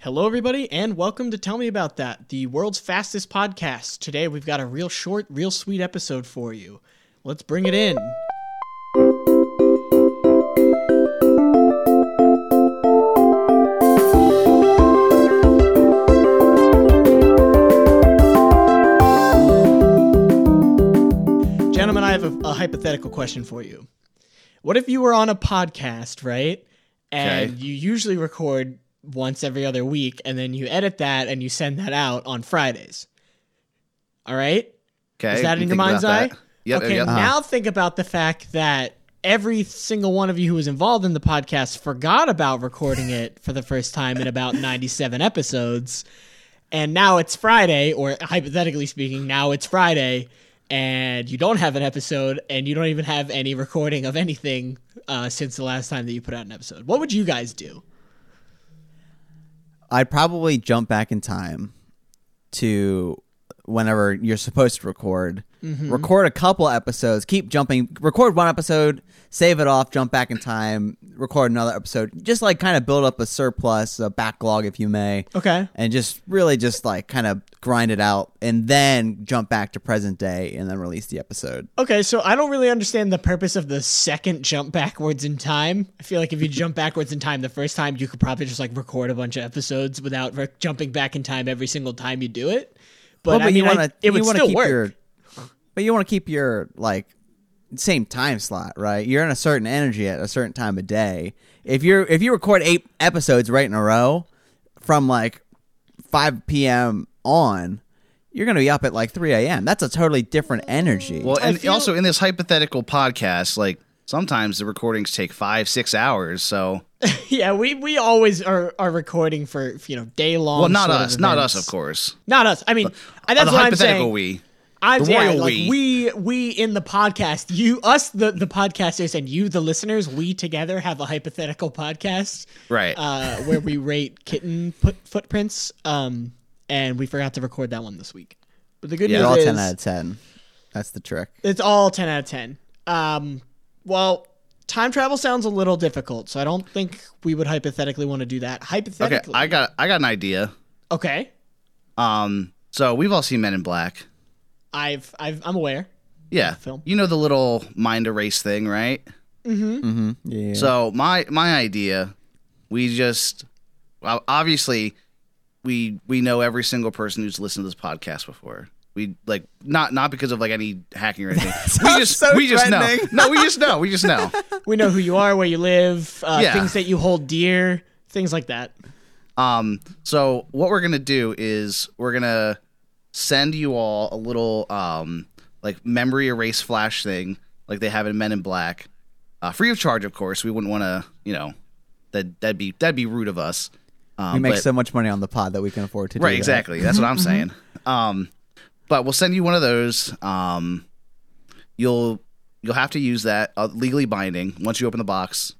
Hello, everybody, and welcome to Tell Me About That, the world's fastest podcast. Today, we've got a real short, real sweet episode for you. Let's bring it in. Gentlemen, I have a, a hypothetical question for you. What if you were on a podcast, right? And Okay. you usually record once every other week, and then you edit that and you send that out on Fridays. All right? Okay. Is that you in your mind's eye? Yep. okay, yep. now think about the fact that every single one of you who was involved in the podcast forgot about recording it for the first time in about 97 episodes. And now it's Friday, or hypothetically speaking, now it's Friday, and you don't have an episode, and you don't even have any recording of anything uh, since the last time that you put out an episode. What would you guys do? I'd probably jump back in time to whenever you're supposed to record. Mm-hmm. Record a couple episodes, keep jumping, record one episode, save it off, jump back in time, record another episode. Just like kind of build up a surplus, a backlog, if you may. Okay. And just really just like kind of grind it out and then jump back to present day and then release the episode. Okay, so I don't really understand the purpose of the second jump backwards in time. I feel like if you jump backwards in time the first time, you could probably just like record a bunch of episodes without re- jumping back in time every single time you do it. But, Well, I mean, you I- wanna- it would you wanna still keep work. Your, but you want to keep your like same time slot, right? You're in a certain energy at a certain time of day. If you're if you record eight episodes right in a row from like 5 p.m. on, you're gonna be up at like 3 a.m. That's a totally different energy. Well, and feel- also in this hypothetical podcast, like sometimes the recordings take five, six hours. So, yeah, we, we always are, are recording for you know day long. well, not us, not us, of course. Not us. I mean, and that's the what I'm saying. we. I'm The yeah, like we. we we in the podcast, you us the the podcasters and you the listeners, we together have a hypothetical podcast, Right. Uh, where we rate kitten put, footprints. Um, and we forgot to record that one this week. But the good Yeah, They're news all is 10 out of 10. That's the trick. it's all ten out of ten. Um, well, time travel sounds a little difficult, so I don't think we would hypothetically want to do that. Hypothetically, okay, Hypothetically, I got I got an idea. okay. Um, so we've all seen Men in Black. I've I've I'm aware. Yeah, Film. you know the little mind erase thing, right? Mm-hmm. Yeah. So my my idea, we just well, obviously we we know every single person who's listened to this podcast before. We like not not because of like any hacking or anything. we just so we just know. No, we just know. We just know. We know who you are, where you live, uh, Yeah. things that you hold dear, things like that. Um, so what we're gonna do is we're gonna send you all a little um like memory erase flash thing, like they have in Men in Black, uh, free of charge, of course. We wouldn't want to, you know, that that'd be that'd be rude of us. Um, we make but- so much money on the pod that we can afford to do right, that. exactly. That's what I'm saying. Um, but we'll send you one of those. Um, you'll you'll have to use that uh, legally binding once you open the box.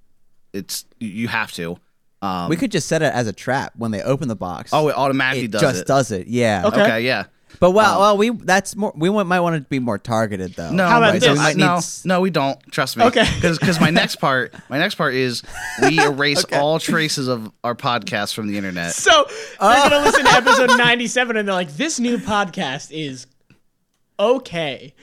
It's you- you have to. Um, We could just set it as a trap when they open the box. oh, it automatically does it does just it. does it. Yeah. Okay. Okay, yeah. But well, Um, well, we that's more. We might want it to be more targeted though. No, How about no, this? So we no, s- no, we don't. Trust me. Okay. Because my next part, my next part is we erase all traces of our podcast from the internet. So they're gonna listen to episode ninety-seven, and they're like, "This new podcast is okay."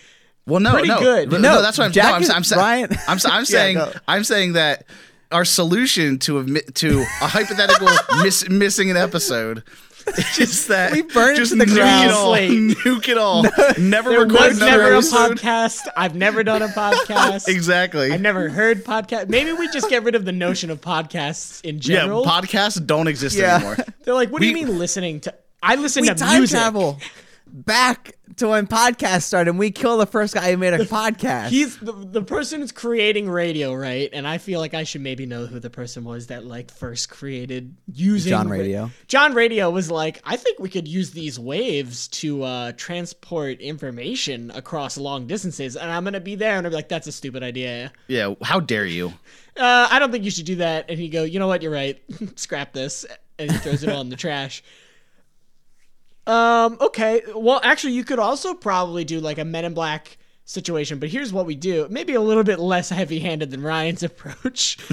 Well, no, Pretty no, good. No, No, no, that's what I'm. Jack no, I'm, is- I'm, saying. Ryan- I'm, I'm Yeah, saying. go. I'm saying that our solution to a to a hypothetical miss, missing an episode is that We burn it just to the nuke ground. it all. Nuke it all. never There record was never a podcast. I've never done a podcast. Exactly. I've never heard podcast. Maybe we just get rid of the notion of podcasts in general. yeah, podcasts don't exist Yeah. anymore. They're like, "What do you mean listening to?" I listen we to time music. travel back to when podcasts started. and We kill the first guy who made a podcast. He's the, the person who's creating radio, right? And I feel like I should maybe know who the person was that like first created using John ra- Radio. John Radio was like, I think we could use these waves to uh, transport information across long distances, and I'm gonna be there, and I'm like, that's a stupid idea. Yeah, how dare you? Uh, I don't think you should do that. And he go, you know what? You're right. Scrap this, and he throws it all in the trash. Um. Okay. Well, actually, you could also probably do like a Men in Black situation. But here's what we do. Maybe a little bit less heavy-handed than Ryan's approach.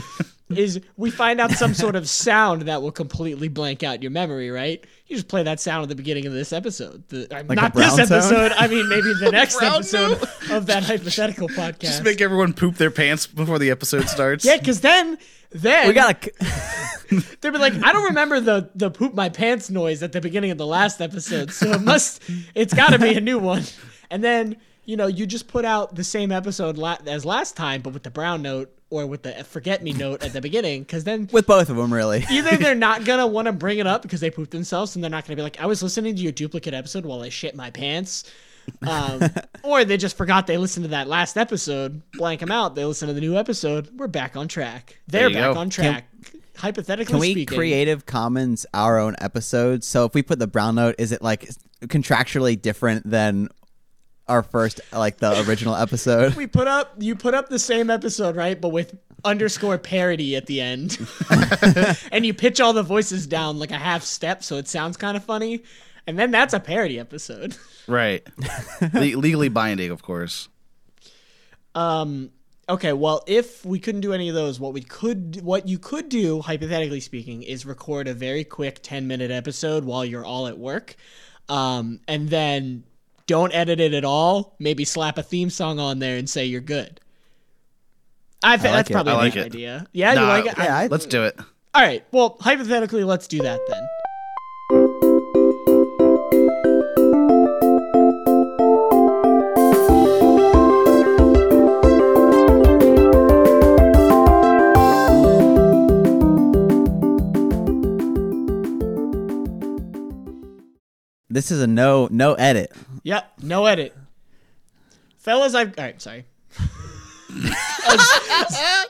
is we find out some sort of sound that will completely blank out your memory, right? You just play that sound at the beginning of this episode. The, uh, Like not this brown sound? episode. I mean, maybe the next episode of that hypothetical podcast. Just make everyone poop their pants before the episode starts. yeah, because then, then We gotta. They'd be like, I don't remember the the poop my pants noise at the beginning of the last episode, so it must, it's got to be a new one. And then you know you just put out the same episode la- as last time, but with the brown note or with the forget me note at the beginning, because then with both of them, really. either they're not gonna want to bring it up because they pooped themselves, and they're not gonna be like, I was listening to your duplicate episode while I shit my pants. Um, or they just forgot they listened to that last episode, blank them out. They listen to the new episode. We're back on track. They're back go. on track. Hypothetically Can we speaking, Creative Commons our own episodes? So if we put the brown note, is it like contractually different than our first, like the original episode? we put up you put up the same episode right but with underscore parody at the end and you pitch all the voices down like a half step so it sounds kind of funny and then that's a parody episode Right. Le- legally binding, of course. um okay well if we couldn't do any of those what we could what you could do hypothetically speaking is record a very quick 10 minute episode while you're all at work um and then don't edit it at all maybe slap a theme song on there and say you're good I think I like that's it. probably I a like good it. idea. Yeah, you Nah, like it? Yeah, I- Let's do it. All right. Well, hypothetically, let's do that then. This is a no no edit. Yep. No edit. Fellas, I've. All right. Sorry. I was,